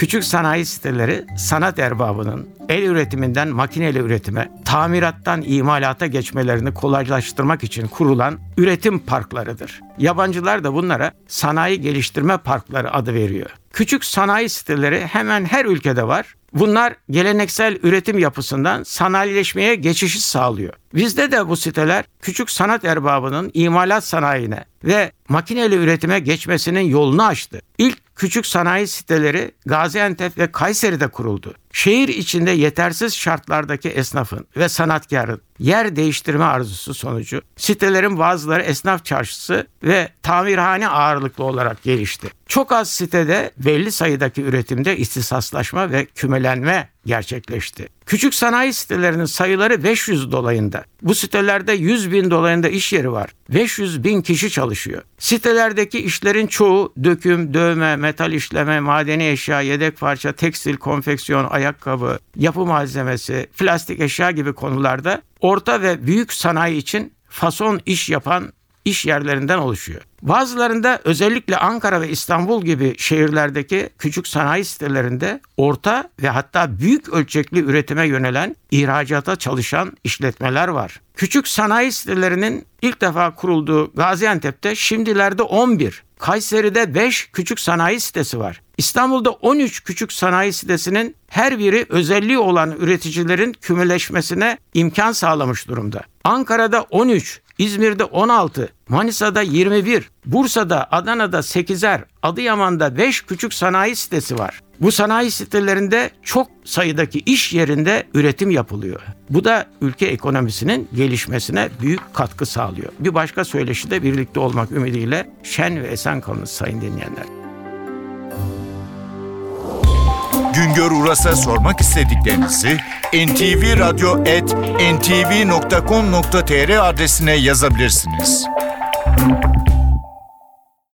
Küçük sanayi siteleri sanat erbabının el üretiminden makineli üretime, tamirattan imalata geçmelerini kolaylaştırmak için kurulan üretim parklarıdır. Yabancılar da bunlara sanayi geliştirme parkları adı veriyor. Küçük sanayi siteleri hemen her ülkede var. Bunlar geleneksel üretim yapısından sanayileşmeye geçişi sağlıyor. Bizde de bu siteler küçük sanat erbabının imalat sanayine ve makineli üretime geçmesinin yolunu açtı. İlk küçük sanayi siteleri Gaziantep ve Kayseri'de kuruldu. Şehir içinde yetersiz şartlardaki esnafın ve sanatkarın yer değiştirme arzusu sonucu sitelerin bazıları esnaf çarşısı ve tamirhane ağırlıklı olarak gelişti. Çok az sitede belli sayıdaki üretimde istisaslaşma ve kümelenme gerçekleşti. Küçük sanayi sitelerinin sayıları 500 dolayında. Bu sitelerde 100 bin dolayında iş yeri var. 500 bin kişi çalışıyor. Sitelerdeki işlerin çoğu döküm, dövme, metal işleme, madeni eşya, yedek parça, tekstil, konfeksiyon, ayakkabı, yapı malzemesi, plastik eşya gibi konularda orta ve büyük sanayi için fason iş yapan iş yerlerinden oluşuyor. Bazılarında özellikle Ankara ve İstanbul gibi şehirlerdeki küçük sanayi sitelerinde orta ve hatta büyük ölçekli üretime yönelen ihracata çalışan işletmeler var. Küçük sanayi sitelerinin ilk defa kurulduğu Gaziantep'te şimdilerde 11, Kayseri'de 5 küçük sanayi sitesi var. İstanbul'da 13 küçük sanayi sitesinin her biri özelliği olan üreticilerin kümeleşmesine imkan sağlamış durumda. Ankara'da 13, İzmir'de 16, Manisa'da 21, Bursa'da, Adana'da 8'er, Adıyaman'da 5 küçük sanayi sitesi var. Bu sanayi sitelerinde çok sayıdaki iş yerinde üretim yapılıyor. Bu da ülke ekonomisinin gelişmesine büyük katkı sağlıyor. Bir başka söyleşi de birlikte olmak ümidiyle şen ve esen kalınız sayın dinleyenler. Güngör Uras'a sormak istediklerinizi ntvradio.com.tr adresine yazabilirsiniz.